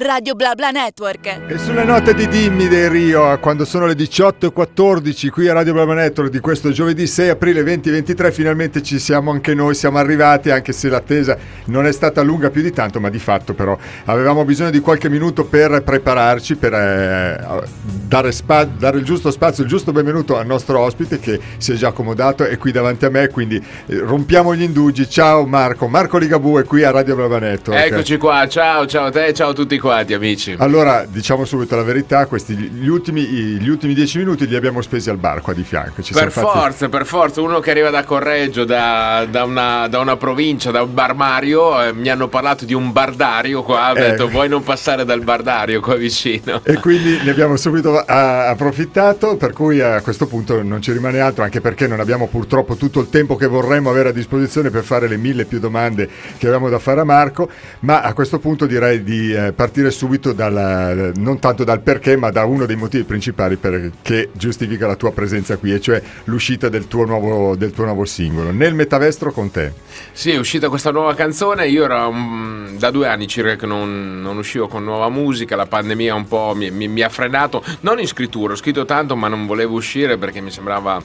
Radio BlaBla Network. E sulle note di Dimmi dei Rio, quando sono le 18.14 qui a Radio BlaBla Network di questo giovedì 6 aprile 2023, finalmente ci siamo anche noi, siamo arrivati, anche se l'attesa non è stata lunga più di tanto, ma di fatto però avevamo bisogno di qualche minuto per prepararci, per eh, dare, spa- dare, il giusto spazio, il giusto benvenuto al nostro ospite che si è già accomodato, è qui davanti a me, quindi eh, rompiamo gli indugi. Ciao Marco, Marco Ligabue è qui a Radio BlaBla Network. Eccoci qua, ciao, ciao a te, ciao a tutti quanti amici. Allora, diciamo subito la verità, questi, gli, ultimi, gli ultimi dieci minuti li abbiamo spesi al bar qua di fianco. Ci per forza, fatti... per forza, uno che arriva da Correggio, da, da, una, da una, provincia, da un barmario, eh, mi hanno parlato di un bardario qua, ho eh. detto vuoi non passare dal bardario qua vicino. E quindi ne abbiamo subito a, approfittato, per cui a questo punto non ci rimane altro, anche perché non abbiamo purtroppo tutto il tempo che vorremmo avere a disposizione per fare le mille più domande che avevamo da fare a Marco, ma a questo punto direi di eh, partire subito subito dal, non tanto dal perché, ma da uno dei motivi principali che giustifica la tua presenza qui, e cioè l'uscita del tuo nuovo, del tuo nuovo singolo. Nel metavestro con te. Sì, è uscita questa nuova canzone. Io ero um, da due anni circa che non, non, uscivo con nuova musica. La pandemia un po' mi, mi, mi ha frenato. Non in scrittura, ho scritto tanto, ma non volevo uscire perché mi sembrava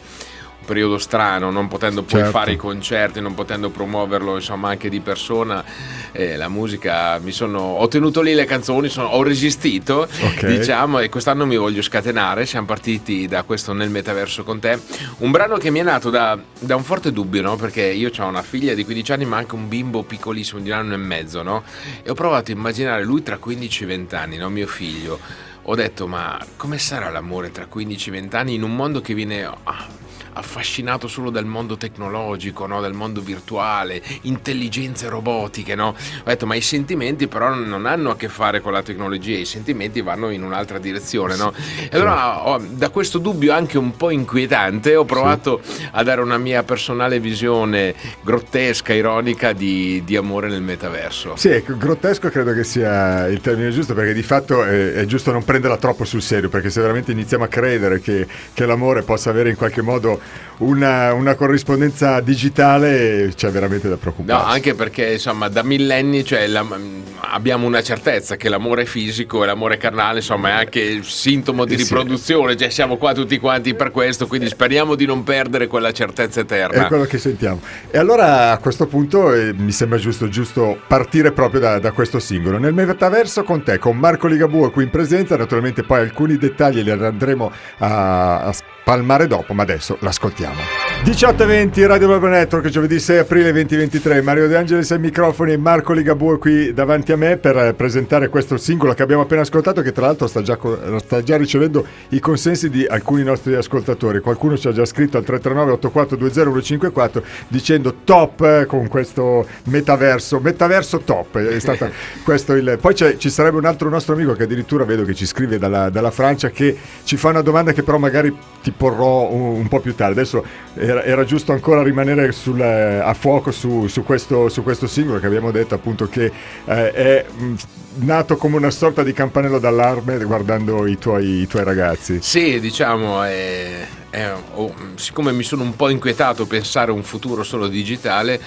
periodo strano, non potendo poi certo. fare i concerti, non potendo promuoverlo insomma anche di persona, eh, la musica mi sono, ho tenuto lì le canzoni, sono, ho resistito okay. diciamo e quest'anno mi voglio scatenare, siamo partiti da questo nel metaverso con te, un brano che mi è nato da, da un forte dubbio, no? perché io ho una figlia di 15 anni ma anche un bimbo piccolissimo di un anno e mezzo no? e ho provato a immaginare lui tra 15 e 20 anni, no? mio figlio. Ho detto, ma come sarà l'amore tra 15 e 20 anni in un mondo che viene ah, affascinato solo dal mondo tecnologico, no? dal mondo virtuale, intelligenze robotiche, no? Ho detto, ma i sentimenti però non hanno a che fare con la tecnologia, i sentimenti vanno in un'altra direzione, no? E allora ho, da questo dubbio anche un po' inquietante ho provato sì. a dare una mia personale visione grottesca, ironica di, di, amore nel metaverso. Sì, ecco, grottesco credo che sia il termine giusto perché di fatto è, è giusto non prenderla troppo sul serio perché se veramente iniziamo a credere che, che l'amore possa avere in qualche modo una, una, corrispondenza digitale c'è veramente da preoccuparsi. No, anche perché insomma da millenni cioè, la, abbiamo una certezza che l'amore fisico e l'amore carnale insomma è anche il sintomo di riproduzione, cioè siamo qua tutti quanti per questo, quindi speriamo di non perdere quella certezza eterna. È quello che sentiamo. E allora a questo punto eh, mi sembra giusto, giusto partire proprio da, da, questo singolo. Nel metaverso con te, con Marco Ligabue qui in presenza, naturalmente poi alcuni dettagli li andremo a, a palmare dopo, ma adesso l'ascoltiamo. 18.20 Radio Web Network, giovedì 6 aprile 2023. Mario De Angelis ai microfoni e Marco Ligabue qui davanti a me per presentare questo singolo che abbiamo appena ascoltato, che tra l'altro sta già, sta già ricevendo i consensi di alcuni nostri ascoltatori. Qualcuno ci ha già scritto al 339 8420 dicendo top eh, con questo metaverso, metaverso top. È stata questo il... Poi ci sarebbe un altro nostro amico che addirittura vedo che ci scrive dalla, dalla Francia che ci fa una domanda che però magari ti porrò un, un po' più tardi. Adesso era, era giusto ancora rimanere sul, a fuoco su, su, questo, su, questo, singolo che abbiamo detto appunto che eh, è nato come una sorta di campanello d'allarme guardando i tuoi, i tuoi ragazzi. Sì, diciamo, è, è, oh, siccome mi sono un po' inquietato pensare a un futuro solo digitale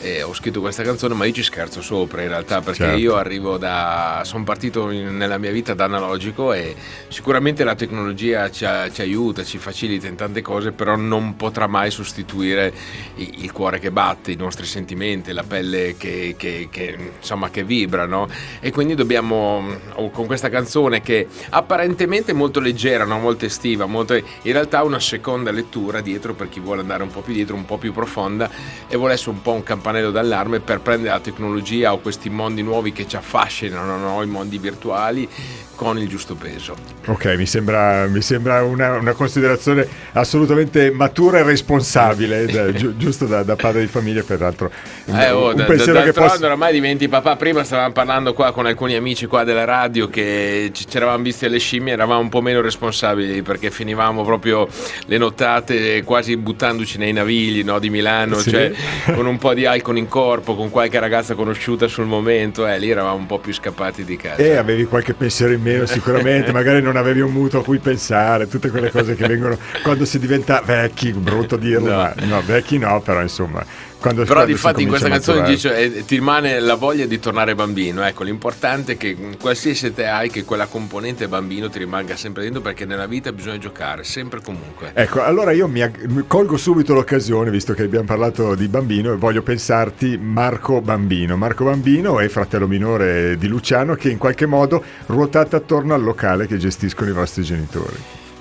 eh, ho scritto questa canzone, ma io ci scherzo sopra in realtà, perché certo. io arrivo da. sono partito in, nella mia vita da analogico e sicuramente la tecnologia ci, ci, aiuta, ci facilita in tante cose, però non potrà mai sostituire il, il cuore che batte, i nostri sentimenti, la pelle che, che, che, insomma, che vibra, no? E quindi dobbiamo, oh, con questa canzone che apparentemente è molto leggera, no? molto estiva, molto, in realtà una seconda lettura dietro per chi vuole andare un po' più dietro, un po' più profonda e vuole essere un po' un campanello campanello d'allarme per prendere la tecnologia o questi mondi nuovi che ci affascinano, no? i mondi virtuali, con il giusto peso. Ok, mi sembra, mi sembra una, una, considerazione assolutamente matura e responsabile, da, gi- giusto da, da, padre di famiglia, peraltro. Eh, oh, un da, pensiero che posso... oramai diventi papà. Prima stavamo parlando qua con alcuni amici qua della radio che ci eravamo visti alle scimmie, eravamo un po' meno responsabili perché finivamo proprio le nottate quasi buttandoci nei navigli no, di Milano, sì. cioè con un po' di alcol in corpo, con qualche ragazza conosciuta sul momento, eh, lì eravamo un po' più scappati di casa. E avevi qualche pensiero in meno sicuramente, magari non avevi un mutuo a cui pensare, tutte quelle cose che vengono quando si diventa vecchi, brutto dirlo, no. ma no, vecchi no, però insomma Quando, Però di fatti in questa canzone dice, eh, ti rimane la voglia di tornare bambino. Ecco, l'importante è che qualsiasi età hai, che quella componente bambino ti rimanga sempre dentro perché nella vita bisogna giocare, sempre e comunque. Ecco, allora io mi, colgo subito l'occasione, visto che abbiamo parlato di bambino, e voglio pensarti Marco Bambino. Marco Bambino è fratello minore di Luciano che in qualche modo ruotate attorno al locale che gestiscono i vostri genitori.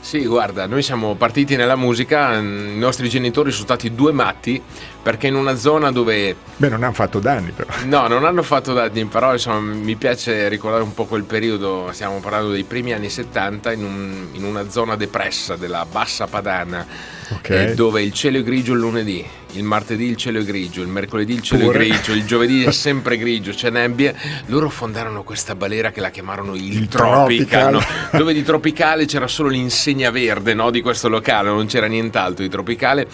Sì, guarda, noi siamo partiti nella musica, i nostri genitori sono stati due matti perché in una zona dove Beh, non hanno fatto danni però. No, non hanno fatto danni, però insomma, mi piace ricordare un po' quel periodo, stiamo parlando dei primi anni 70, in, un- in una zona depressa della Bassa Padana, Ok. eh, dove il cielo è grigio il lunedì, il martedì il cielo è grigio, il mercoledì il cielo Pure. è grigio, il giovedì è sempre grigio, c'è nebbia. Loro fondarono questa balera che la chiamarono il, Il Tropical, Tropical. no? dove di tropicale c'era solo l'insegna verde no, di questo locale, non c'era nient'altro di tropicale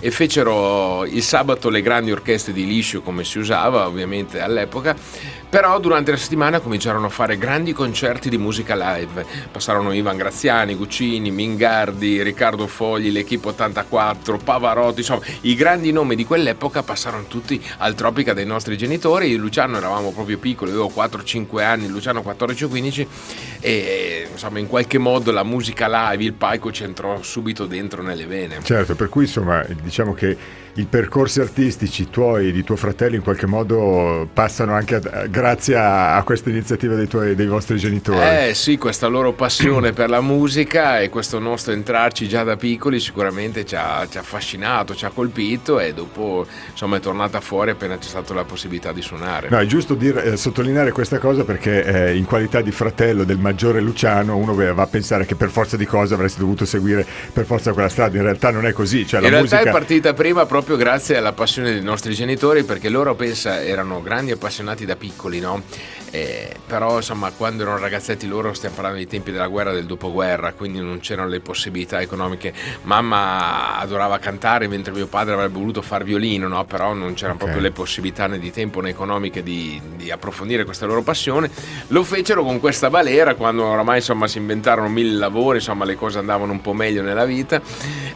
e fecero il sabato le grandi orchestre di liscio come si usava ovviamente all'epoca, però durante la settimana cominciarono a fare grandi concerti di musica live, passarono Ivan Graziani, Guccini, Mingardi, Riccardo Fogli, l'Equipe 84, Pavarotti, insomma i grandi nomi di quell'epoca passarono tutti al Tropica dei nostri genitori, Luciano eravamo proprio piccoli, avevo 4-5 anni, Luciano 14-15 e insomma in qualche modo la musica live, il palco ci entrò subito dentro nelle vene. Certo, per cui insomma diciamo che i percorsi artistici tuoi e di tuo fratello in qualche modo passano anche a- grazie a, a queste iniziative dei, tuoi, dei vostri genitori. Eh sì, questa loro passione per la musica e questo nostro entrarci già da piccoli sicuramente ci ha, ci ha affascinato, ci ha colpito e dopo insomma è tornata fuori appena c'è stata la possibilità di suonare. No, è giusto dire- eh, sottolineare questa cosa perché eh, in qualità di fratello del maggiore Luciano uno va a pensare che per forza di cose avresti dovuto seguire per forza quella strada, in realtà non è così. Cioè, In realtà musica... è partita prima proprio grazie alla passione dei nostri genitori perché loro pensa erano grandi appassionati da piccoli, no? Eh, però insomma quando erano ragazzetti loro stiamo parlando dei tempi della guerra del dopoguerra quindi non c'erano le possibilità economiche mamma adorava cantare mentre mio padre avrebbe voluto far violino no? però non c'erano Ok. proprio le possibilità né di tempo né economiche di, di approfondire questa loro passione lo fecero con questa balera quando oramai insomma si inventarono mille lavori insomma le cose andavano un po' meglio nella vita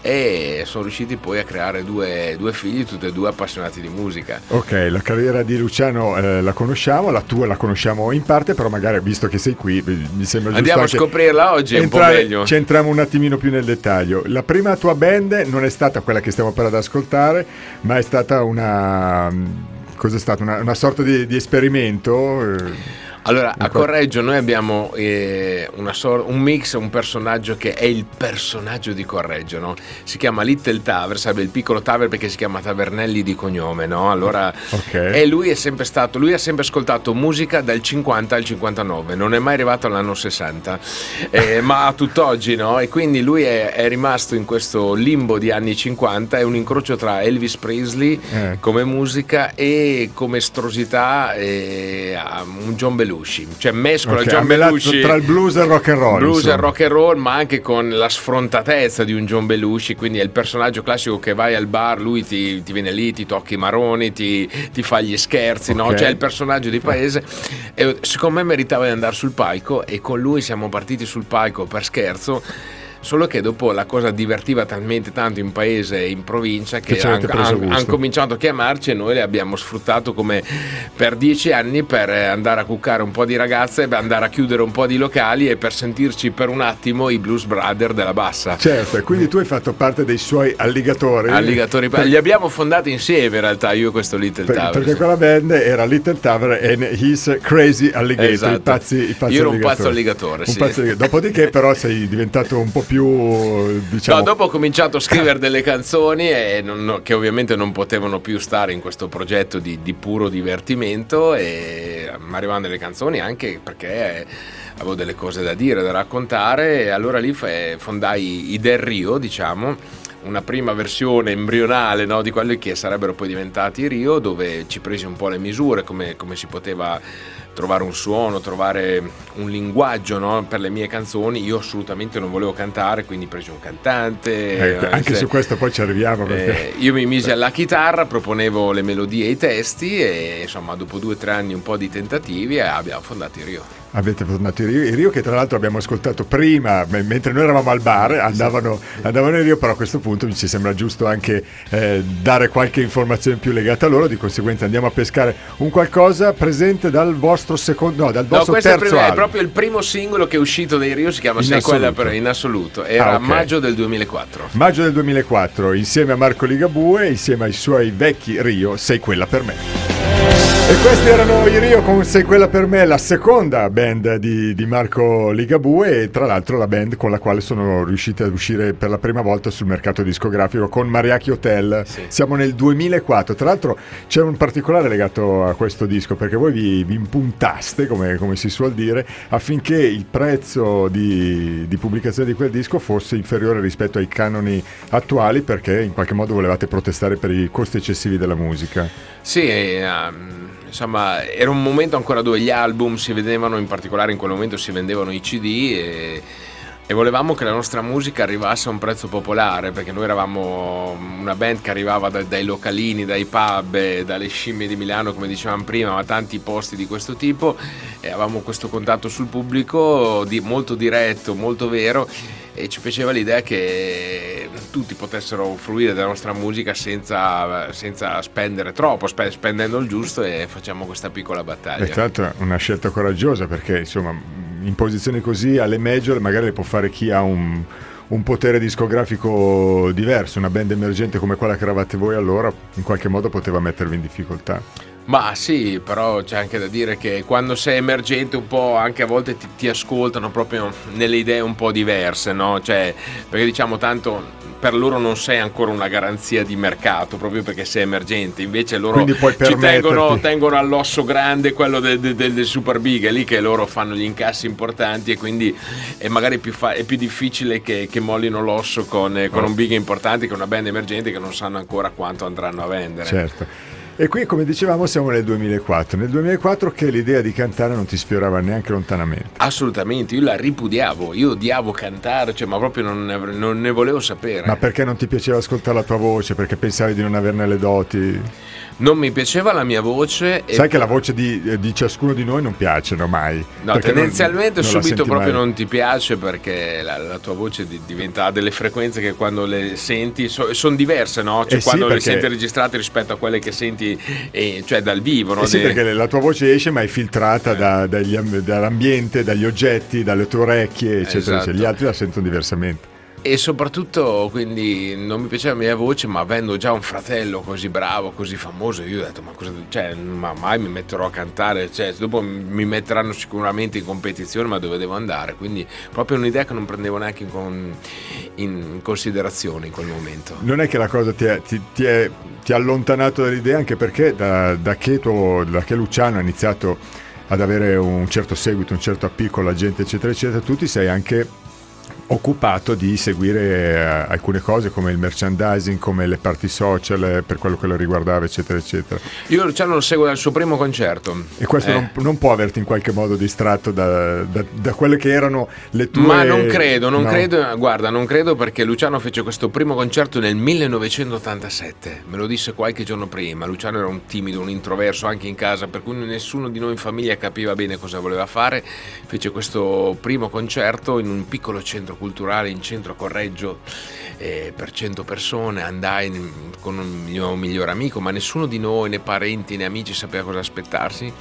e sono riusciti poi a creare due, due figli tutti e due appassionati di musica Ok, la carriera di Luciano eh, la conosciamo, la tua la conosciamo in parte, però magari visto che sei qui eh, mi sembra giusto Andiamo a scoprirla oggi, è un po' entrare- meglio. Ci entriamo un attimino più nel dettaglio. La prima tua band non è stata quella che stiamo per ad ascoltare, ma è stata una... Cos'è stato? Una, una sorta di, di esperimento? eh, Allora, a. Correggio noi abbiamo eh, sor- un mix, un personaggio che è il personaggio di Correggio, no? Si chiama Little Taver, sarebbe il piccolo Taver perché si chiama Tavernelli di cognome, no? Allora, Ok. e lui è sempre stato, lui ha sempre ascoltato musica dal 50 al 59, non è mai arrivato all'anno 60, eh, ma a tutt'oggi, no? E quindi lui è, è rimasto in questo limbo di anni 50, è un incrocio tra Elvis Presley Eh. come musica e come estrosità eh, a un John Belushi cioè mescola ok, John Belushi tra il blues e il rock and roll. blues e insomma. rock and roll ma anche con la sfrontatezza di un John Belushi quindi è il personaggio classico che vai al bar lui ti, ti viene lì ti tocca i maroni ti, ti fa gli scherzi no? Ok. cioè il personaggio di paese e secondo me meritava di andare sul palco e con lui siamo partiti sul palco per scherzo Solo che dopo la cosa divertiva talmente tanto in paese e in provincia Che che hanno preso gusto. cominciato a chiamarci e noi le abbiamo sfruttato come per dieci anni per eh, andare a cuccare un po' di ragazze, per andare a chiudere un po' di locali e per sentirci per un attimo i Blues Brother della Bassa. Certo, e quindi tu hai fatto parte dei suoi alligatori. Alligatori, Per- li abbiamo fondati insieme in realtà io e questo Little per- Tower. perché quella band era Little Tower and His Crazy Alligator, Esatto. i pazzi, i pazzi Io ero un pazzo alligatore, Un sì. pazzo alligatore. Dopodiché però sei diventato un po' più, diciamo... No, dopo ho cominciato a scrivere delle canzoni non- no- che ovviamente non potevano più stare in questo progetto di, di puro divertimento e mi arrivavano delle canzoni anche perché avevo delle cose da dire, da raccontare e allora lì fondai i Del Rio, diciamo, una prima versione embrionale no, di quelli che sarebbero poi diventati Rio dove ci presi un po' le misure, come, come si poteva trovare un suono, trovare un linguaggio no, per le mie canzoni. Io assolutamente non volevo cantare, quindi presi un cantante. Ecco, eh, anche se- su questo poi ci arriviamo perché... eh, io mi misi alla chitarra, proponevo le melodie e i testi e insomma dopo due o tre anni un po' di tentativi eh, abbiamo fondato i Rio. Avete tornato i Rio, che tra l'altro abbiamo ascoltato prima, mentre noi eravamo al bar, andavano, andavano in Rio, però a questo punto mi ci sembra giusto anche eh, dare qualche informazione più legata a loro, di conseguenza andiamo a pescare un qualcosa presente dal vostro secondo, no, dal vostro no, terzo è, è, è proprio il primo singolo che è uscito dai Rio, si chiama in Sei assoluto. quella per in assoluto, era ah, okay. maggio del 2004. Maggio del 2004, insieme a Marco Ligabue, insieme ai suoi vecchi Rio, Sei quella per me. E questi erano i Rio con Sei quella per me, la seconda band di, di, Marco Ligabue e tra l'altro la band con la quale sono riusciti ad uscire per la prima volta sul mercato discografico con Mariachi Hotel. Sì. Siamo nel 2004, tra l'altro c'è un particolare legato a questo disco perché voi vi, vi impuntaste, come, come, si suol dire, affinché il prezzo di, di pubblicazione di quel disco fosse inferiore rispetto ai canoni attuali perché in qualche modo volevate protestare per i costi eccessivi della musica. Sì, um insomma, era un momento ancora dove gli album si vendevano, in particolare in quel momento si vendevano i CD e, e volevamo che la nostra musica arrivasse a un prezzo popolare perché noi eravamo una band che arrivava da, dai localini, dai pub, dalle scimmie di Milano come dicevamo prima, ma tanti posti di questo tipo e avevamo questo contatto sul pubblico di, molto diretto, molto vero e ci piaceva l'idea che tutti potessero fruire della nostra musica senza, senza spendere troppo, spendendo il giusto e facciamo questa piccola battaglia. E tra l'altro è una scelta coraggiosa perché insomma in posizioni così alle major magari le può fare chi ha un, un potere discografico diverso, una band emergente come quella che eravate voi allora in qualche modo poteva mettervi in difficoltà. Ma sì, però c'è anche da dire che quando sei emergente un po' anche a volte ti, ti ascoltano proprio nelle idee un po' diverse, no? Cioè, perché diciamo tanto per loro non sei ancora una garanzia di mercato proprio perché sei emergente. Invece loro ci tengono, tengono, all'osso grande quello del, del, del, super big è lì che loro fanno gli incassi importanti e quindi è magari più, fa- è più difficile che, che, mollino l'osso con, con un big importante che una band emergente che non sanno ancora quanto andranno a vendere. Certo e qui, come dicevamo, siamo nel 2004. Nel 2004 che l'idea di cantare non ti sfiorava neanche lontanamente. Assolutamente, io la ripudiavo, io odiavo cantare, cioè, ma proprio non ne, non ne volevo sapere. Ma perché non ti piaceva ascoltare la tua voce? Perché pensavi di non averne le doti? non mi piaceva la mia voce. Sai che la voce di, di, ciascuno di noi non piace mai. No, tendenzialmente non, non subito proprio mai. non ti piace perché la, la tua voce di, diventa delle frequenze che quando le senti so, sono diverse, no? Cioè eh quando sì, le senti registrate rispetto a quelle che senti eh, cioè dal vivo, no? Eh sì, De... perché la tua voce esce ma è filtrata eh. da, dagli, dall'ambiente, dagli oggetti, dalle tue orecchie, eccetera. Esatto. Gli altri la sentono diversamente. E soprattutto quindi non mi piaceva la mia voce, ma avendo già un fratello così bravo, così famoso, io ho detto ma cosa, cioè, ma mai mi metterò a cantare, cioè, dopo mi metteranno sicuramente in competizione, ma dove devo andare? Quindi proprio un'idea che non prendevo neanche in, con, in considerazione in quel momento. Non è che la cosa ti, è, ti, ti, è, ti allontanato dall'idea, anche perché da, da, che tuo, da che Luciano ha iniziato ad avere un certo seguito, un certo appicco alla gente, eccetera, eccetera, tu ti sei anche occupato di seguire eh, alcune cose come il merchandising, come le parti social eh, per quello che lo riguardava, eccetera, eccetera. Io Luciano lo seguo dal suo primo concerto. E questo eh. non, non, può averti in qualche modo distratto da, da, da, quelle che erano le tue... Ma non credo, non no. credo, guarda, non credo perché Luciano fece questo primo concerto nel 1987, me lo disse qualche giorno prima. Luciano era un timido, un introverso anche in casa, per cui nessuno di noi in famiglia capiva bene cosa voleva fare. Fece questo primo concerto in un piccolo centro culturale in centro Correggio eh, per 100 persone, andai con un mio migliore amico, ma nessuno di noi, né parenti né amici sapeva cosa aspettarsi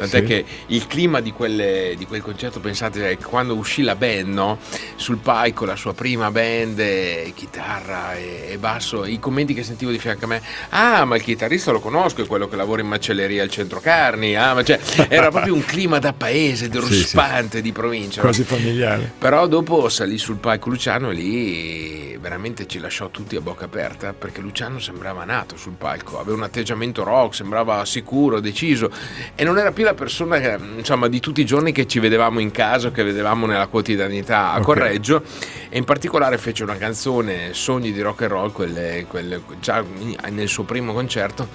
Tant'è sì. che il clima di, quelle, di, quel concerto, pensate, quando uscì la band, no? sul palco, la sua prima band, e chitarra e, e, basso, i commenti che sentivo di fianco a me, ah, ma il chitarrista lo conosco, è quello che lavora in macelleria al centro carni, ah, ma cioè, era proprio un clima da paese, ruspante, sì, sì. di provincia. Quasi familiare. Però dopo salì sul palco Luciano e lì veramente ci lasciò tutti a bocca aperta, perché Luciano sembrava nato sul palco, aveva un atteggiamento rock, sembrava sicuro, deciso, e non era più la la persona che, insomma, di tutti i giorni che ci vedevamo in casa, che vedevamo nella quotidianità a okay. Correggio e in particolare fece una canzone Sogni di rock and roll, quelle, quelle, già nel suo primo concerto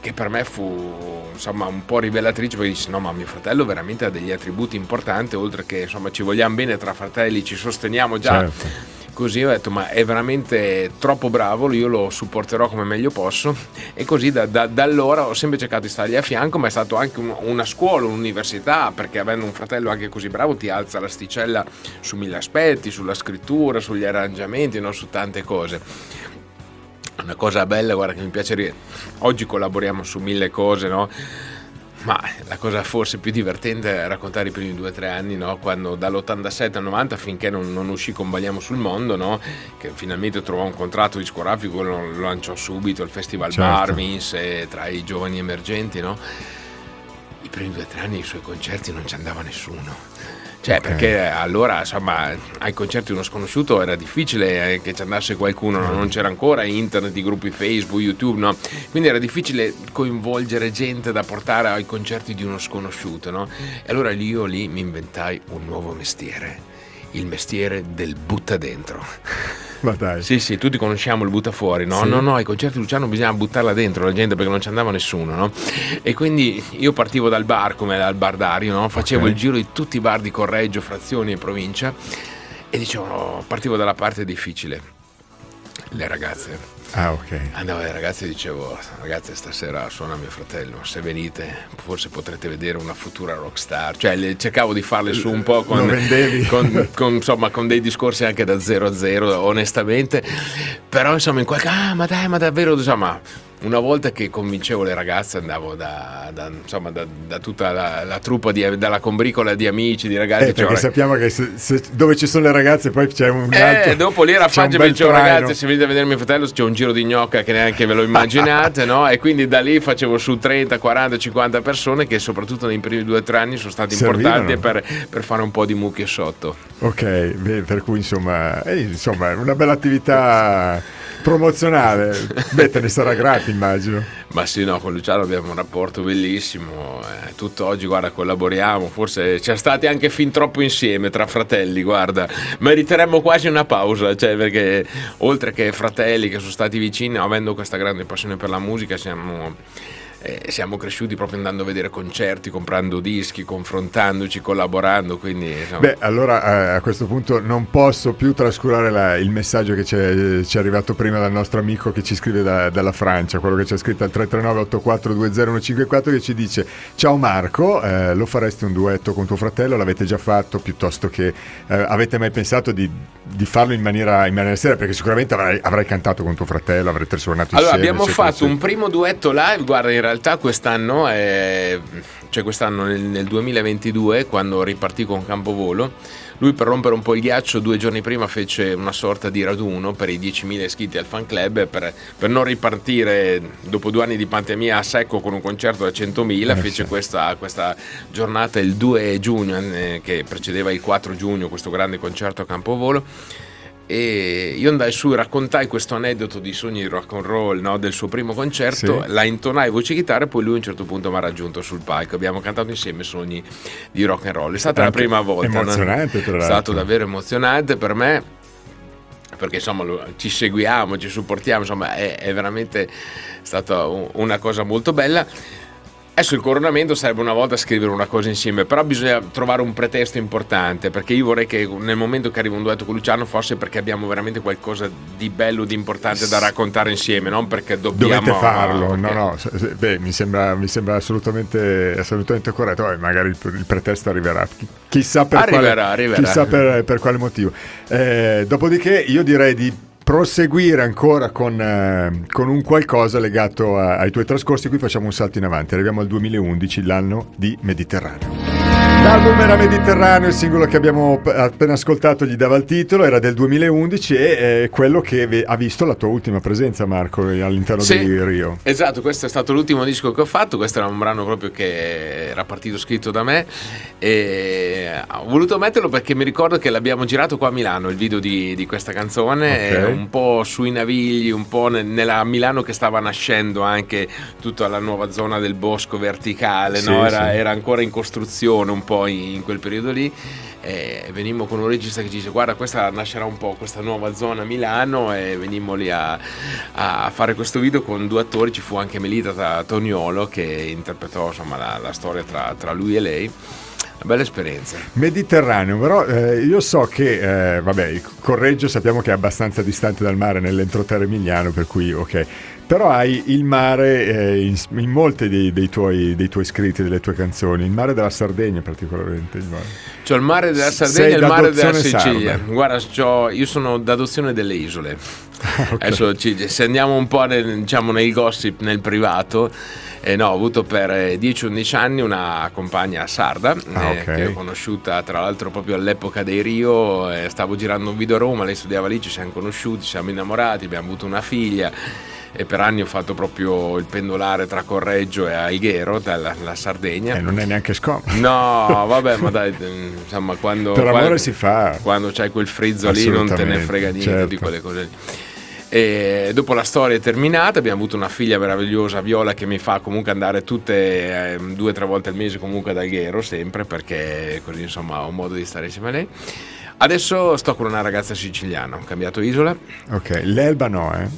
che per me fu insomma un po' rivelatrice perché dice no ma mio fratello veramente ha degli attributi importanti oltre che insomma ci vogliamo bene tra fratelli ci sosteniamo già certo così ho detto ma è veramente troppo bravo, io lo supporterò come meglio posso e così da, da, da allora ho sempre cercato di stargli a fianco, ma è stato anche un, una scuola, un'università, perché avendo un fratello anche così bravo ti alza l'asticella su mille aspetti, sulla scrittura, sugli arrangiamenti, no? su tante cose. Una cosa bella, guarda che mi piace, oggi collaboriamo su mille cose, no? Ma la cosa forse più divertente è raccontare i primi due o tre anni, no? quando dall'87 al 90 finché non, non, uscì con Bagliamo sul Mondo, no? che finalmente trovò un contratto discografico, lo, lanciò subito al Festival certo. Bar, vinse tra i giovani emergenti. No? I primi due o tre anni i suoi concerti non ci andava nessuno cioè, okay. perché allora, insomma, ai concerti di uno sconosciuto era difficile eh, che ci andasse qualcuno, no? non c'era ancora internet, i gruppi Facebook, YouTube, no? Quindi era difficile coinvolgere gente da portare ai concerti di uno sconosciuto, no? E allora io lì mi inventai un nuovo mestiere, il mestiere del butta dentro. Ma dai. Sì, sì, tutti conosciamo il butta fuori, no? Sì. No, no, ai concerti di Luciano bisogna buttarla dentro la gente perché non ci andava nessuno, no? E quindi io partivo dal bar, come dal bar Dario, no? Facevo okay. il giro di tutti i bar di Correggio, frazioni e provincia e dicevo, no, partivo dalla parte difficile, le ragazze. Ah, ok. Andavo ai ragazzi e dicevo, ragazze, stasera suona mio fratello, se venite forse potrete vedere una futura rockstar. Cioè, cercavo di farle su un po' con, con, con, insomma, con dei discorsi anche da 0 a 0, onestamente. Però, insomma, in qualche... Ah, ma dai, ma davvero, insomma una volta che convincevo le ragazze andavo da, da, insomma, da, da tutta la, la truppa, di, dalla combricola di amici, di ragazzi. Eh, perché cioè, sappiamo che se, se, dove ci sono le ragazze poi c'è un eh, altro... dopo lì era facile, dicevo ragazzi se venite a vedere mio fratello c'è un giro di gnocca che neanche ve lo immaginate, no? E quindi da lì facevo su 30, 40, 50 persone che soprattutto nei primi due o tre anni sono state importanti per, per, fare un po' di mucchio sotto. Ok, beh, per cui insomma, eh, insomma una bella attività promozionale. Beh, te ne sarà grato, immagino. Ma sì, no, con Luciano abbiamo un rapporto bellissimo. Eh, tutto oggi, guarda, collaboriamo. Forse siamo stati anche fin troppo insieme tra fratelli, guarda. Meriteremmo quasi una pausa, cioè, perché oltre che fratelli che sono stati vicini, avendo questa grande passione per la musica, siamo eh, siamo cresciuti proprio andando a vedere concerti, comprando dischi, confrontandoci, collaborando. Quindi, insomma... Beh, allora eh, a questo punto non posso più trascurare la, il messaggio che ci è, arrivato prima dal nostro amico che ci scrive da, dalla Francia, quello che ci ha scritto al 339 8420154 che ci dice Ciao Marco, eh, lo faresti un duetto con tuo fratello? L'avete già fatto piuttosto che eh, avete mai pensato di, di farlo in maniera, in maniera, seria? Perché sicuramente avrai, avrai, cantato con tuo fratello, avrete suonato allora, insieme. Allora abbiamo fatto un primo duetto live, guarda in realtà realtà quest'anno, è, cioè quest'anno nel, nel 2022, quando ripartì con Campovolo, lui per rompere un po' il ghiaccio due giorni prima fece una sorta di raduno per i 10.000 iscritti al fan club per, per non ripartire dopo due anni di pandemia a secco con un concerto da 100.000 eh, fece sì. questa, questa, giornata il 2 giugno eh, che precedeva il 4 giugno questo grande concerto a Campovolo e io andai su e raccontai questo aneddoto di sogni rock and roll no? del suo primo concerto, sì. la intonai voce chitarra e poi lui a un certo punto mi ha raggiunto sul palco, abbiamo cantato insieme sogni di rock and roll, è stata Anche la prima volta, emozionante, no? è stato davvero emozionante per me perché insomma ci seguiamo, ci supportiamo, insomma è, è veramente stata una cosa molto bella. Adesso il coronamento sarebbe una volta scrivere una cosa insieme, però bisogna trovare un pretesto importante, perché io vorrei che nel momento che arriva un duetto con Luciano fosse perché abbiamo veramente qualcosa di bello, di importante da raccontare insieme, non perché dobbiamo... Dovete farlo, okay. no, no, beh, mi sembra, mi sembra assolutamente, assolutamente, corretto, Poi magari il, il, pretesto arriverà, chissà per, arriverà, quale, arriverà. Chissà per, per quale motivo. Eh, dopodiché io direi di proseguire ancora con, eh, con, un qualcosa legato a, ai tuoi trascorsi. Qui facciamo un salto in avanti, arriviamo al 2011, l'anno di Mediterraneo. L'album era Mediterraneo, il singolo che abbiamo appena ascoltato gli dava il titolo, era del 2011 e è quello che ha visto la tua ultima presenza Marco all'interno sì, di Rio. Esatto, questo è stato l'ultimo disco che ho fatto, questo era un brano proprio che era partito scritto da me e ho voluto metterlo perché mi ricordo che l'abbiamo girato qua a Milano, il video di, di questa canzone, okay. un po' sui Navigli, un po' nella Milano che stava nascendo anche tutta la nuova zona del bosco verticale, sì, no? era, sì. era ancora in costruzione un po' po' in quel periodo lì e venimmo con un regista che ci dice guarda questa nascerà un po' questa nuova zona Milano e venimmo lì a, a fare questo video con due attori ci fu anche Melita Toniolo che interpretò insomma, la, la storia tra, tra lui e lei bella esperienza. Mediterraneo, però eh, io so che, eh, vabbè, Correggio sappiamo che è abbastanza distante dal mare nell'entroterra emiliano, per cui ok. Però hai il mare eh, in, in molti dei, dei, tuoi, dei, tuoi, scritti, delle tue canzoni, il mare della Sardegna particolarmente. Il mare. C'ho il mare della Sardegna e il mare della Sicilia. Sarda. Guarda, io sono d'adozione delle isole. okay. Adesso se andiamo un po' nel, diciamo, nei gossip, nel privato, eh, no, ho avuto per 10-11 anni una compagna sarda ah, eh, che ho conosciuta tra l'altro proprio all'epoca dei Rio. Eh, stavo girando un video a Roma, lei studiava lì, ci siamo conosciuti, ci siamo innamorati, abbiamo avuto una figlia e per anni ho fatto proprio il pendolare tra Correggio e Alghero, dalla Sardegna. E non è neanche scomodo. No, vabbè, ma dai, insomma, quando... Per amore quando, si fa. Quando c'hai quel frizzo lì non te ne frega niente certo. di quelle cose lì. E dopo la storia è terminata, abbiamo avuto una figlia meravigliosa, Viola, che mi fa comunque andare tutte eh, due o tre volte al mese comunque ad Alghero, sempre, perché così insomma ho modo di stare insieme a lei. Adesso sto con una ragazza siciliana, ho cambiato isola. Ok, l'Elba no, eh?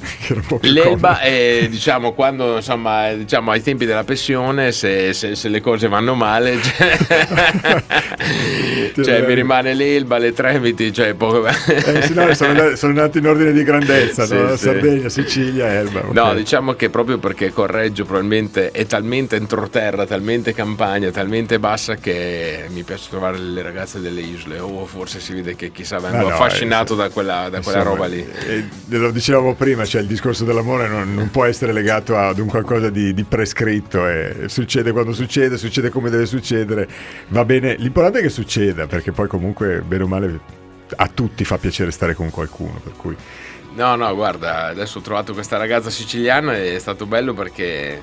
L'Elba è, diciamo, quando, insomma, diciamo, ai tempi della pensione, se, se, se le cose vanno male, cioè, cioè mi rimane l'Elba, le Tremiti, cioè poco... eh, no, sono, sono nati in ordine di grandezza, sì, no? sì. Sardegna, Sicilia, Elba. Okay. No, diciamo che proprio perché Correggio probabilmente è talmente entroterra, talmente campagna, talmente bassa che mi piace trovare le ragazze delle isole, o forse si vede che chissà vengo no, affascinato eh, da quella, da quella roba lì. Eh, lo dicevamo prima, cioè il discorso dell'amore non, non può essere legato ad un qualcosa di, di prescritto, eh. succede quando succede, succede come deve succedere, va bene, l'importante è che succeda, perché poi comunque bene o male a tutti fa piacere stare con qualcuno, per cui... No, no, guarda, adesso ho trovato questa ragazza siciliana e è stato bello perché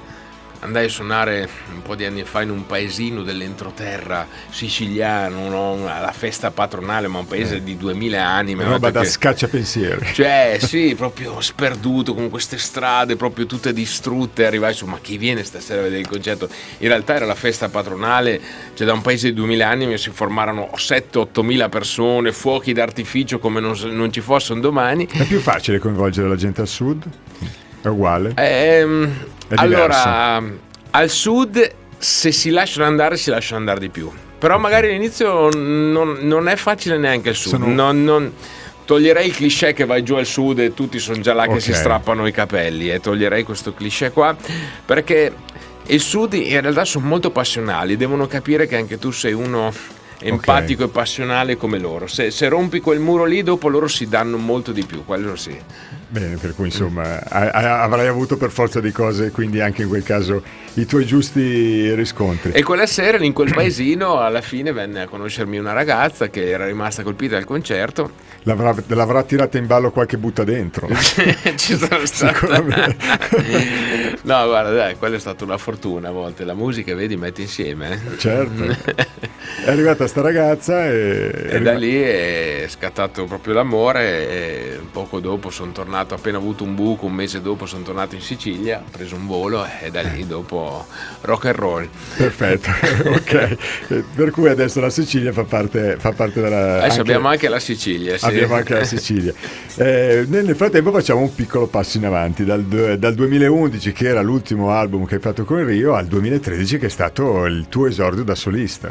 andai a suonare un po' di anni fa in un paesino dell'entroterra siciliano, no? alla festa patronale, ma un paese eh. di 2000 anime. Roba da che... scaccia pensieri. Cioè, sì, proprio sperduto con queste strade proprio tutte distrutte. Arrivai su, ma chi viene stasera a vedere il concerto? In realtà era la festa patronale, cioè da un paese di 2000 anime si formarono 7-8 mila persone, fuochi d'artificio come non, non ci fossero domani. È più facile coinvolgere la gente al sud? È uguale? Ehm allora, al sud se si lasciano andare si lasciano andare di più. Però magari all'inizio non, non è facile neanche il sud. Sono... Non, non, toglierei il cliché che vai giù al sud e tutti sono già là okay. che si strappano i capelli e eh. toglierei questo cliché qua perché il sud in realtà sono molto passionali, devono capire che anche tu sei uno empatico okay. e passionale come loro. Se, se, rompi quel muro lì, dopo loro si danno molto di più, quello sì. Bene, per cui insomma avrai avuto per forza di cose, quindi anche in quel caso i tuoi giusti riscontri. E quella sera in quel paesino alla fine venne a conoscermi una ragazza che era rimasta colpita dal concerto. L'avrà, l'avrà tirata in ballo qualche butta dentro. Ci sono stata. no, guarda, dai, quella è stata una fortuna a volte. La musica, vedi, metti insieme. Eh. Certo. è arrivata sta ragazza e... E da lì è scattato proprio l'amore e poco dopo sono tornato, appena avuto un buco, un mese dopo sono tornato in Sicilia, ho preso un volo e da lì dopo rock and roll. Perfetto, ok. Per cui adesso la Sicilia fa parte, fa parte della... Adesso anche, abbiamo anche la Sicilia. Sì. Abbiamo anche la Sicilia. Eh, nel frattempo facciamo un piccolo passo in avanti, dal, dal 2011 che era l'ultimo album che hai fatto con Rio al 2013 che è stato il tuo esordio da solista.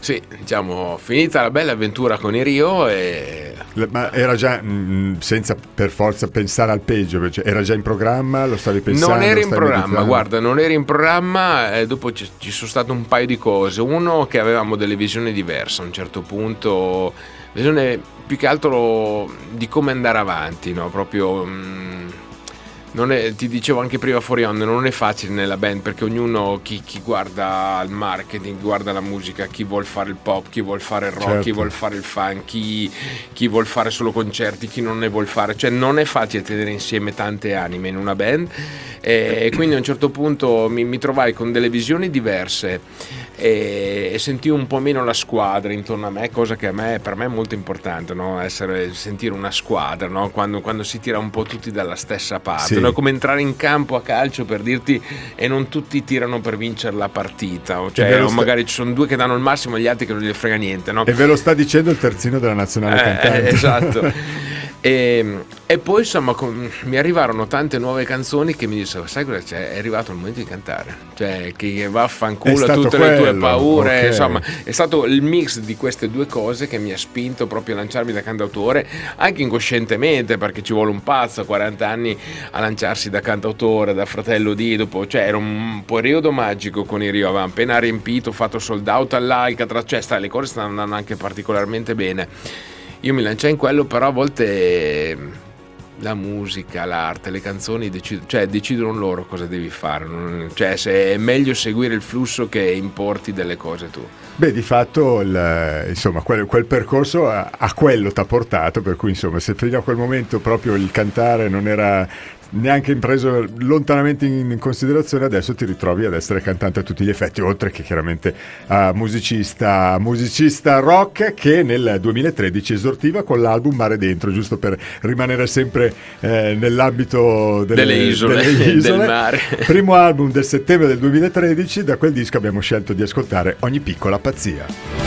Sì, diciamo, finita la bella avventura con i Rio e... Ma era già, mh, mm, senza per forza pensare al peggio, cioè era già in programma, lo stavi pensando? Non era in programma, meditando? guarda, non era in programma, e dopo ci, ci sono state un paio di cose. Uno che avevamo delle visioni diverse a un certo punto, visione più che altro di come andare avanti, no? Proprio... Mh, mm, è, ti dicevo anche prima fuori onda, non è facile nella band perché ognuno, chi, chi, guarda il marketing, guarda la musica, chi vuole fare il pop, chi vuole fare il rock, certo. chi vuole fare il funk, chi, chi vuole fare solo concerti, chi non ne vuole fare, cioè non è facile tenere insieme tante anime in una band. E, e quindi a un certo punto mi, mi trovai con delle visioni diverse e, e sentivo un po' meno la squadra intorno a me, cosa che a me, per me è molto importante, no? Essere, sentire una squadra, no? quando, quando, si tira un po' tutti dalla stessa parte, sì. no? come entrare in campo a calcio per dirti e non tutti tirano per vincere la partita, o, cioè, o magari ci sono due che danno il massimo e gli altri che non gli frega niente. No? E ve lo sta dicendo il terzino della nazionale eh, cantante. esatto. E, e poi insomma con, mi arrivarono tante nuove canzoni che mi dissero, sai cosa c'è? È arrivato il momento di cantare, cioè che vaffanculo a tutte quello. le tue paure, okay. insomma è stato il mix di queste due cose che mi ha spinto proprio a lanciarmi da cantautore, anche incoscientemente perché ci vuole un pazzo a 40 anni a lanciarsi da cantautore, da fratello di dopo, cioè era un periodo magico con i Rio, avevamo appena riempito, fatto sold out all'Alcatraz, cioè sta, le cose stanno andando anche particolarmente bene io mi lanciai in quello, però a volte ehm, la musica, l'arte, le canzoni decid- cioè, decidono loro cosa devi fare. Cioè, se è meglio seguire il flusso che importi delle cose tu. Beh, di fatto il, insomma, quel, quel, percorso a, a quello ti ha portato, per cui insomma, se fino a quel momento proprio il cantare non era neanche preso lontanamente in considerazione, adesso ti ritrovi ad essere cantante a tutti gli effetti, oltre che chiaramente a musicista, musicista rock che nel 2013 esortiva con l'album Mare Dentro, giusto per rimanere sempre eh, nell'ambito delle, delle isole, delle isole. del mare. Primo album del settembre del 2013, da quel disco abbiamo scelto di ascoltare Ogni piccola pazzia.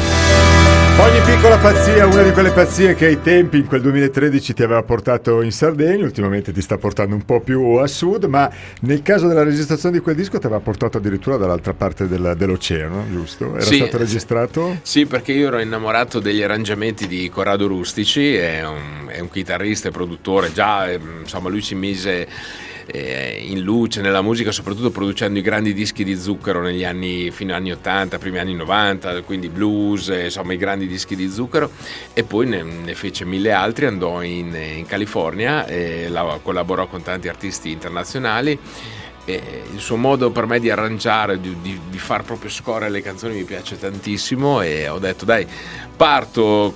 Ogni piccola pazzia, una di quelle pazzie che ai tempi in quel 2013 ti aveva portato in Sardegna, ultimamente ti sta portando un po' più a sud, ma nel caso della registrazione di quel disco ti aveva portato addirittura dall'altra parte del, dell'oceano, giusto? Era sì, stato registrato? Sì, perché io ero innamorato degli arrangiamenti di Corrado Rustici, è un, è un chitarrista e produttore, già insomma lui si mise eh, in luce nella musica, soprattutto producendo i grandi dischi di zucchero negli anni fino agli anni 80, primi anni 90, quindi blues, eh, insomma i grandi dischi di zucchero. E poi ne, ne fece mille altri, andò in, in California e la, collaborò con tanti artisti internazionali il suo modo per me di arrangiare, di, di, di, far proprio scorrere le canzoni mi piace tantissimo e ho detto dai parto,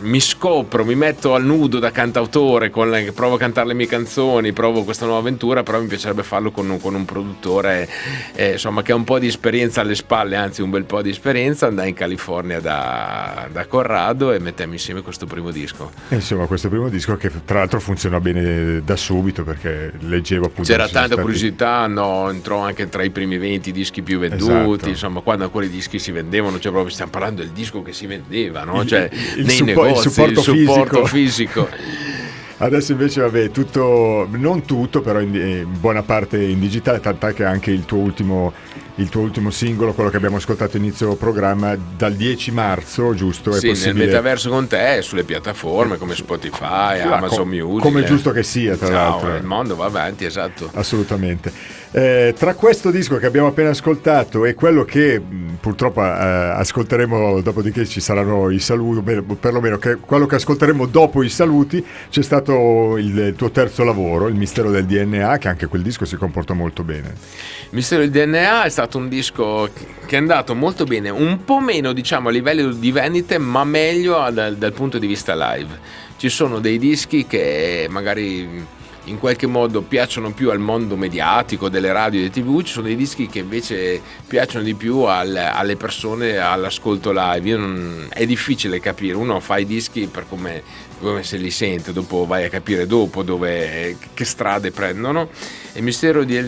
mi scopro, mi metto al nudo da cantautore, le, provo a cantare le mie canzoni, provo questa nuova avventura, però mi piacerebbe farlo con un, con un produttore eh, insomma, che ha un po' di esperienza alle spalle, anzi un bel po' di esperienza, andai in California da, da Corrado e mettemmo insieme questo primo disco. E insomma questo primo disco che tra l'altro funziona bene da subito perché leggevo appunto... C'era tanta curiosità, no, entrò anche tra i primi 20 dischi più venduti, esatto. insomma quando ancora i dischi si vendevano, cioè proprio stiamo parlando del disco che si vendeva no? cioè, il, il nei suppo- negozi, il supporto, il supporto fisico. fisico. Adesso invece, vabbè, tutto, non tutto, però in, in buona parte in digitale, tant'è che anche il tuo ultimo il tuo ultimo singolo, quello che abbiamo ascoltato inizio programma, dal 10 marzo, giusto? È sì, possibile... nel metaverso con te, sulle piattaforme come Spotify, ah, Amazon com- Music. Come è giusto che sia, tra Ciao, l'altro. Il mondo va avanti, esatto. Assolutamente. Eh, tra questo disco che abbiamo appena ascoltato e quello che purtroppo eh, ascolteremo, dopodiché ci saranno i saluti, perlomeno che quello che ascolteremo dopo i saluti, c'è stato il, il tuo terzo lavoro, Il mistero del DNA, che anche quel disco si comporta molto bene. Il mistero del DNA è stato un disco che è andato molto bene, un po' meno diciamo a livello di vendite, ma meglio dal, dal punto di vista live. Ci sono dei dischi che magari in qualche modo piacciono più al mondo mediatico, delle radio e delle tv, ci sono dei dischi che invece piacciono di più al, alle persone all'ascolto live. Non, è difficile capire, uno fa i dischi per come come se li sente, dopo vai a capire dopo dove, che strade prendono. Il mistero di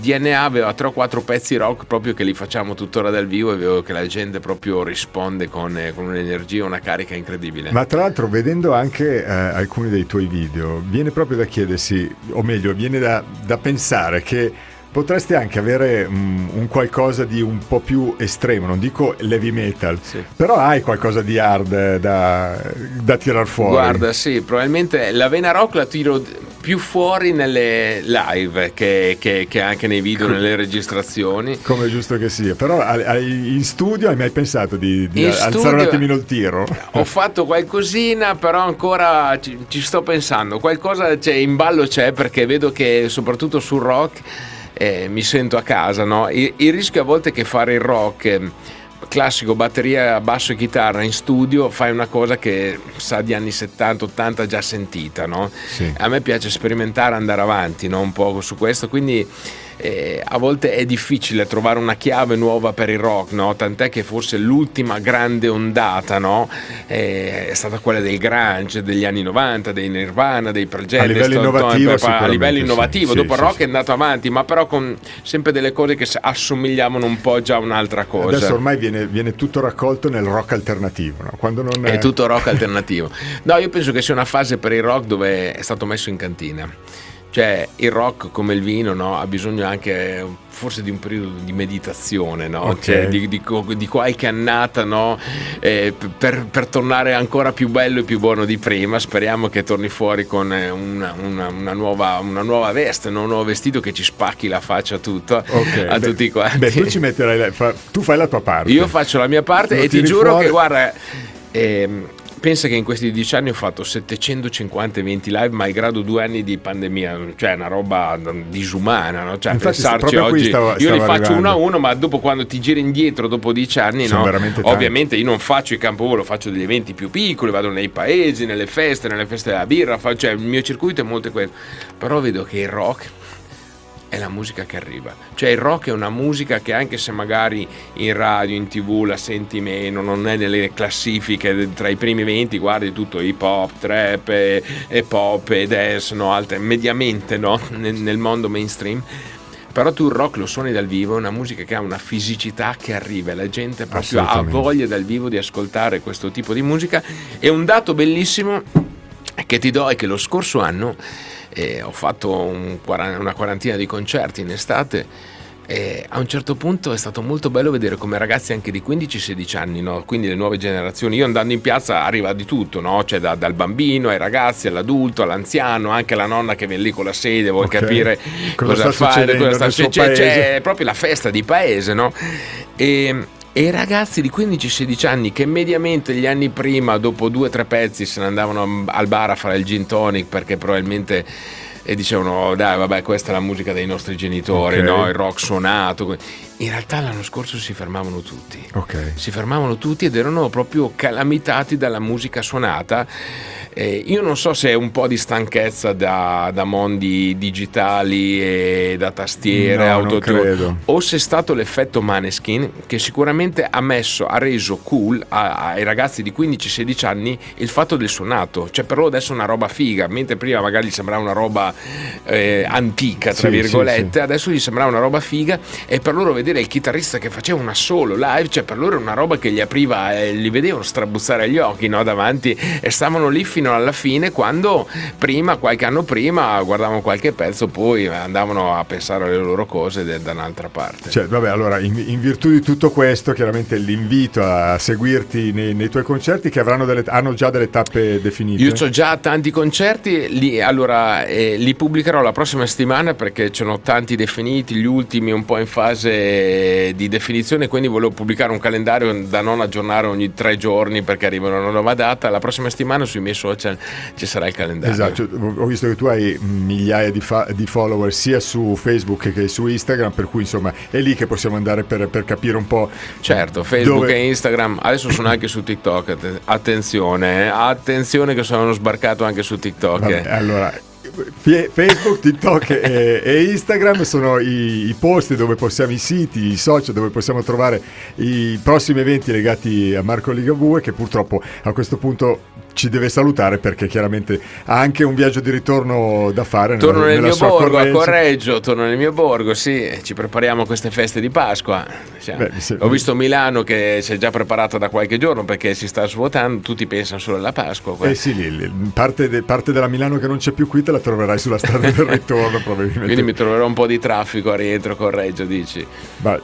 DNA aveva 3 o 4 pezzi rock proprio che li facciamo tuttora dal vivo e vedo che la gente proprio risponde con, con un'energia, una carica incredibile. Ma tra l'altro vedendo anche eh, alcuni dei tuoi video, viene proprio da chiedersi, o meglio, viene da, da pensare che potresti anche avere um, un qualcosa di un po' più estremo, non dico heavy metal, sì. però hai qualcosa di hard da, da tirar fuori. Guarda, sì, probabilmente la vena rock la tiro più fuori nelle live che, che, che anche nei video, Com- nelle registrazioni. Come è giusto che sia, però hai, in studio hai mai pensato di, di alzare studio, un attimino il tiro? Ho fatto qualcosina, però ancora ci, ci sto pensando, qualcosa c'è, in ballo c'è perché vedo che soprattutto sul rock eh, mi sento a casa. No? Il, il, rischio a volte è che fare il rock eh, classico batteria, basso e chitarra in studio fai una cosa che sa di anni 70-80 già sentita. No? Sì. A me piace sperimentare, andare avanti no? un po' su questo, quindi eh, a volte è difficile trovare una chiave nuova per il rock, no? tant'è che forse l'ultima grande ondata no? eh, è stata quella del grunge degli anni 90, dei Nirvana, dei Progetti, a livello innovativo, a livello innovativo. Sì, dopo sì, il rock sì, è andato avanti, ma però con sempre delle cose che assomigliavano un po' già a un'altra cosa. Adesso ormai viene, viene tutto raccolto nel rock alternativo, no? Quando non è... è tutto rock alternativo. No, io penso che sia una fase per il rock dove è stato messo in cantina. Cioè, il rock come il vino no? ha bisogno anche forse di un periodo di meditazione, no? Okay. cioè, di, di, di, qualche annata no? eh, per, per, tornare ancora più bello e più buono di prima. Speriamo che torni fuori con eh, una, una, una, nuova, una nuova, veste, un nuovo vestito che ci spacchi la faccia tutta okay. a beh, tutti quanti. Beh, tu ci metterai, fa, tu fai la tua parte. Io faccio la mia parte Lo e ti giuro fuori. che guarda. Ehm, pensa che in questi dieci anni ho fatto 750 eventi live, malgrado due anni di pandemia, cioè una roba disumana. No? Cioè, Infatti, pensarci oggi, stavo, io li faccio uno a uno, ma dopo quando ti giri indietro dopo dieci anni, no? ovviamente io non faccio il campovolo, faccio degli eventi più piccoli, vado nei paesi, nelle feste, nelle feste della birra, faccio, cioè il mio circuito è molto quello. Però vedo che il rock è la musica che arriva. Cioè il rock è una musica che anche se magari in radio, in tv la senti meno, non è nelle classifiche tra i primi 20, guardi tutto hip hop, trap e, e pop e dance, no, altre, mediamente no, nel, nel mondo mainstream. Però tu il rock lo suoni dal vivo, è una musica che ha una fisicità che arriva, la gente proprio ha voglia dal vivo di ascoltare questo tipo di musica. E un dato bellissimo che ti do è che lo scorso anno eh, ho fatto un, una quarantina di concerti in estate e a un certo punto è stato molto bello vedere come ragazzi anche di 15-16 anni, no? quindi le nuove generazioni, io andando in piazza arriva di tutto, no? cioè da, dal bambino ai ragazzi, all'adulto, all'anziano, anche la nonna che viene lì con la sedia, vuole okay. capire cosa, cosa fare, cosa sta succedendo, cioè, c'è proprio la festa di paese. No? E, e i ragazzi di 15-16 anni che mediamente gli anni prima, dopo due o tre pezzi, se ne andavano al bar a fare il gin tonic perché probabilmente e dicevano dai vabbè questa è la musica dei nostri genitori, okay. no? il rock suonato. In realtà l'anno scorso si fermavano tutti. Okay. Si fermavano tutti ed erano proprio calamitati dalla musica suonata eh, io non so se è un po' di stanchezza da, da mondi digitali e da tastiere, no, autotune, o se è stato l'effetto Maneskin che sicuramente ha messo, ha reso cool a, ai ragazzi di 15-16 anni il fatto del suonato, cioè per loro adesso è una roba figa, mentre prima magari gli sembrava una roba eh, antica, tra sì, virgolette, sì, sì. adesso gli sembrava una roba figa e per loro vedere il chitarrista che faceva una solo live, cioè per loro è una roba che gli apriva, e li vedevano strabuzzare gli occhi no, davanti e stavano lì fino alla fine quando prima, qualche anno prima, guardavano qualche pezzo, poi andavano a pensare alle loro cose da un'altra parte. Cioè, vabbè, allora, in, in, virtù di tutto questo, chiaramente l'invito a seguirti nei, nei tuoi concerti che delle, hanno già delle tappe definite. Io ho già tanti concerti, li, allora eh, li pubblicherò la prossima settimana perché ce n'ho tanti definiti, gli ultimi un po' in fase di definizione, quindi volevo pubblicare un calendario da non aggiornare ogni tre giorni perché arriva una nuova data. La prossima settimana sui miei social ci sarà il calendario. Esatto, ho visto che tu hai migliaia di, fa- di, follower sia su Facebook che su Instagram, per cui insomma è lì che possiamo andare per, per capire un po'. Certo, Facebook dove... e Instagram, adesso sono anche su TikTok, attenzione, eh? attenzione che sono sbarcato anche su TikTok. Vabbè, eh. allora Facebook, TikTok e, e, Instagram sono i, i posti dove possiamo, i siti, i social dove possiamo trovare i prossimi eventi legati a Marco Ligabue che purtroppo a questo punto ci deve salutare perché chiaramente ha anche un viaggio di ritorno da fare. Torno nella, nel nella mio borgo, Correggio. a Correggio, torno nel mio borgo, sì, ci prepariamo a queste feste di Pasqua. Beh, se... Ho visto Milano che si è già preparata da qualche giorno perché si sta svuotando, tutti pensano solo alla Pasqua. Eh sì, lì, parte, de, parte, della Milano che non c'è più qui te la troverai sulla strada del ritorno probabilmente. Quindi mi troverò un po' di traffico a rientro Correggio, dici? Ma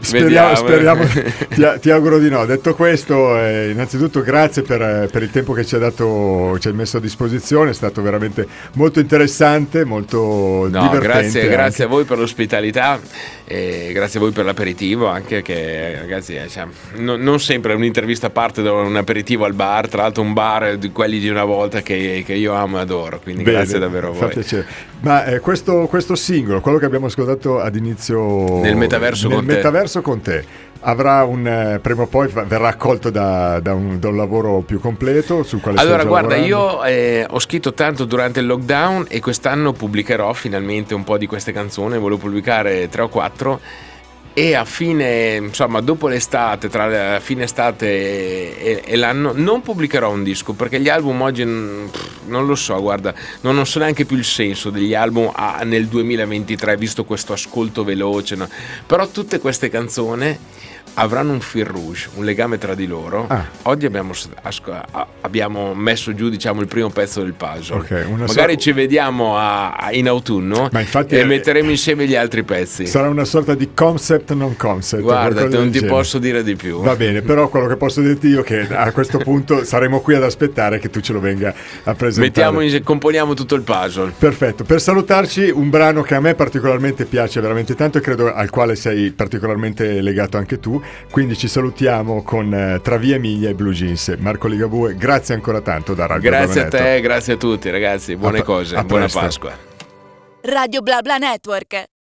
Speriamo, speriamo ti, ti, auguro di no. Detto questo, eh, innanzitutto grazie per, per, il tempo che ci hai dato, ci hai messo a disposizione, è stato veramente molto interessante, molto no, divertente. Grazie, grazie, a voi per l'ospitalità e grazie a voi per l'aperitivo, anche che ragazzi, eh, cioè, no, non sempre un'intervista parte da un aperitivo al bar, tra l'altro un bar di quelli di una volta che, che io amo e adoro, quindi Bene, grazie davvero a voi. Ma eh, questo, questo, singolo, quello che abbiamo ascoltato ad inizio nel metaverso nel con metaverso te con te. avrà un eh, prima o poi verrà accolto da, da, un, da, un, lavoro più completo sul quale allora guarda lavorando. io eh, ho scritto tanto durante il lockdown e quest'anno pubblicherò finalmente un po' di queste canzoni volevo pubblicare tre o quattro e a fine, insomma, dopo l'estate, tra la fine estate e, e, l'anno, non pubblicherò un disco perché gli album oggi pff, non lo so, guarda, non, non, so neanche più il senso degli album ah, nel 2023, visto questo ascolto veloce, no? però tutte queste canzoni avranno un fil rouge, un legame tra di loro. Ah. Oggi abbiamo, abbiamo, messo giù diciamo, il primo pezzo del puzzle. Okay, Magari so... ci vediamo a, a in autunno e è... metteremo insieme gli altri pezzi. Sarà una sorta di concept non concept. Guarda, non ti posso dire di più. Va bene, però quello che posso dirti io è che a questo punto saremo qui ad aspettare che tu ce lo venga a presentare. In, componiamo tutto il puzzle. Perfetto. Per salutarci, un brano che a me particolarmente piace veramente tanto e credo al quale sei particolarmente legato anche tu quindi ci salutiamo con eh, Tra Via Emilia e Blue Jeans. Marco Ligabue, grazie ancora tanto da Radio Grazie a te, grazie a tutti ragazzi, buone a cose, buona Pasqua. Radio Bla Bla Network